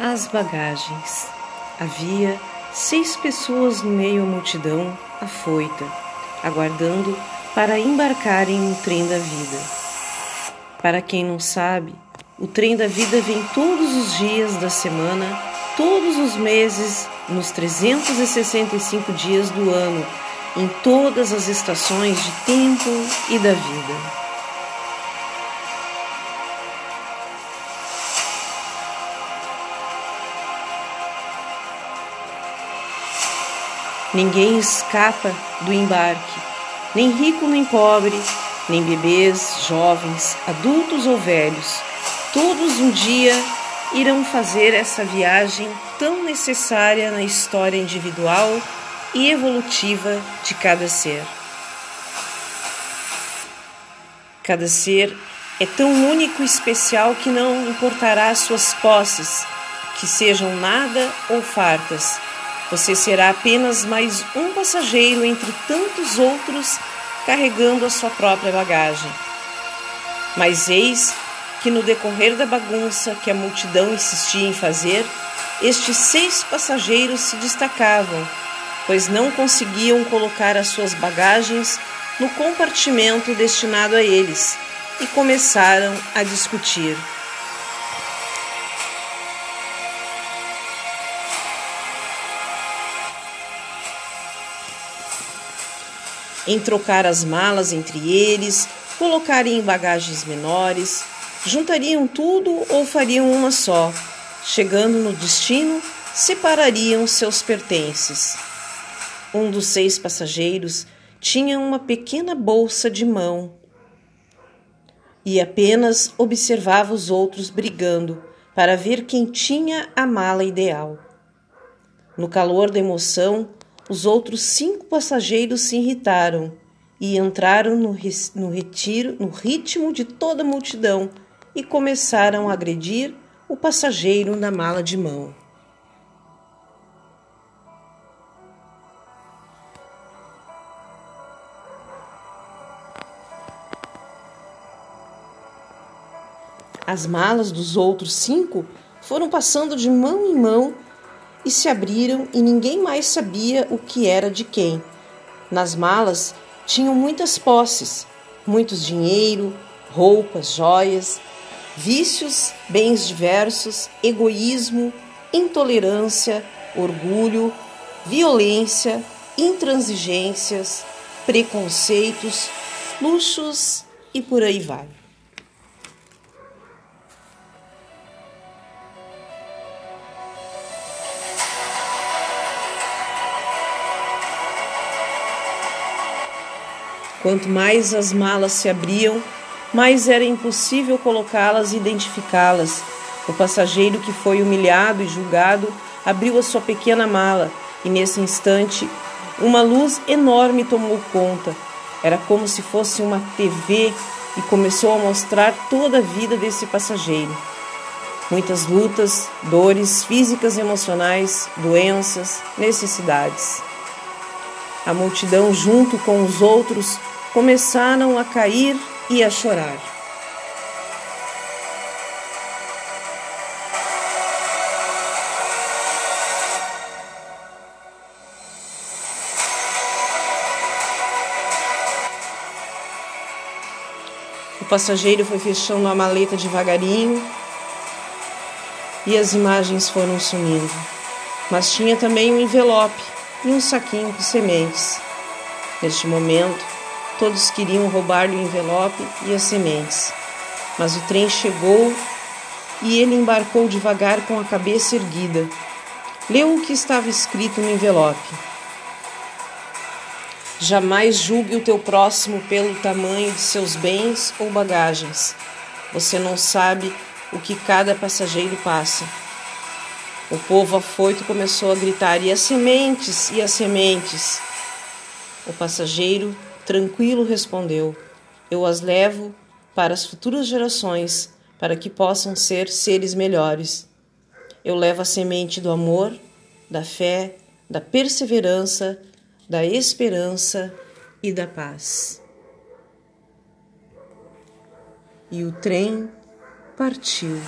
As bagagens. Havia seis pessoas no meio da multidão afoita, aguardando para embarcarem no trem da vida. Para quem não sabe, o trem da vida vem todos os dias da semana, todos os meses, nos 365 dias do ano, em todas as estações de tempo e da vida. Ninguém escapa do embarque, nem rico nem pobre, nem bebês, jovens, adultos ou velhos. Todos um dia irão fazer essa viagem tão necessária na história individual e evolutiva de cada ser. Cada ser é tão único e especial que não importará suas posses, que sejam nada ou fartas você será apenas mais um passageiro entre tantos outros carregando a sua própria bagagem. Mas eis que no decorrer da bagunça que a multidão insistia em fazer, estes seis passageiros se destacavam, pois não conseguiam colocar as suas bagagens no compartimento destinado a eles e começaram a discutir. Em trocar as malas entre eles, colocarem em bagagens menores, juntariam tudo ou fariam uma só. Chegando no destino, separariam seus pertences. Um dos seis passageiros tinha uma pequena bolsa de mão e apenas observava os outros brigando para ver quem tinha a mala ideal. No calor da emoção, os outros cinco passageiros se irritaram e entraram no, no retiro, no ritmo de toda a multidão e começaram a agredir o passageiro na mala de mão. As malas dos outros cinco foram passando de mão em mão e se abriram e ninguém mais sabia o que era de quem. Nas malas tinham muitas posses, muitos dinheiro, roupas, joias, vícios, bens diversos, egoísmo, intolerância, orgulho, violência, intransigências, preconceitos, luxos e por aí vai. Quanto mais as malas se abriam, mais era impossível colocá-las e identificá-las. O passageiro que foi humilhado e julgado abriu a sua pequena mala e, nesse instante, uma luz enorme tomou conta. Era como se fosse uma TV e começou a mostrar toda a vida desse passageiro. Muitas lutas, dores físicas e emocionais, doenças, necessidades. A multidão, junto com os outros, começaram a cair e a chorar. O passageiro foi fechando a maleta devagarinho e as imagens foram sumindo. Mas tinha também um envelope e um saquinho com sementes. Neste momento, todos queriam roubar-lhe o envelope e as sementes. Mas o trem chegou e ele embarcou devagar com a cabeça erguida. Leu o que estava escrito no envelope. Jamais julgue o teu próximo pelo tamanho de seus bens ou bagagens. Você não sabe o que cada passageiro passa. O povo afoito começou a gritar: e as sementes, e as sementes. O passageiro, tranquilo, respondeu: Eu as levo para as futuras gerações, para que possam ser seres melhores. Eu levo a semente do amor, da fé, da perseverança, da esperança e da paz. E o trem partiu.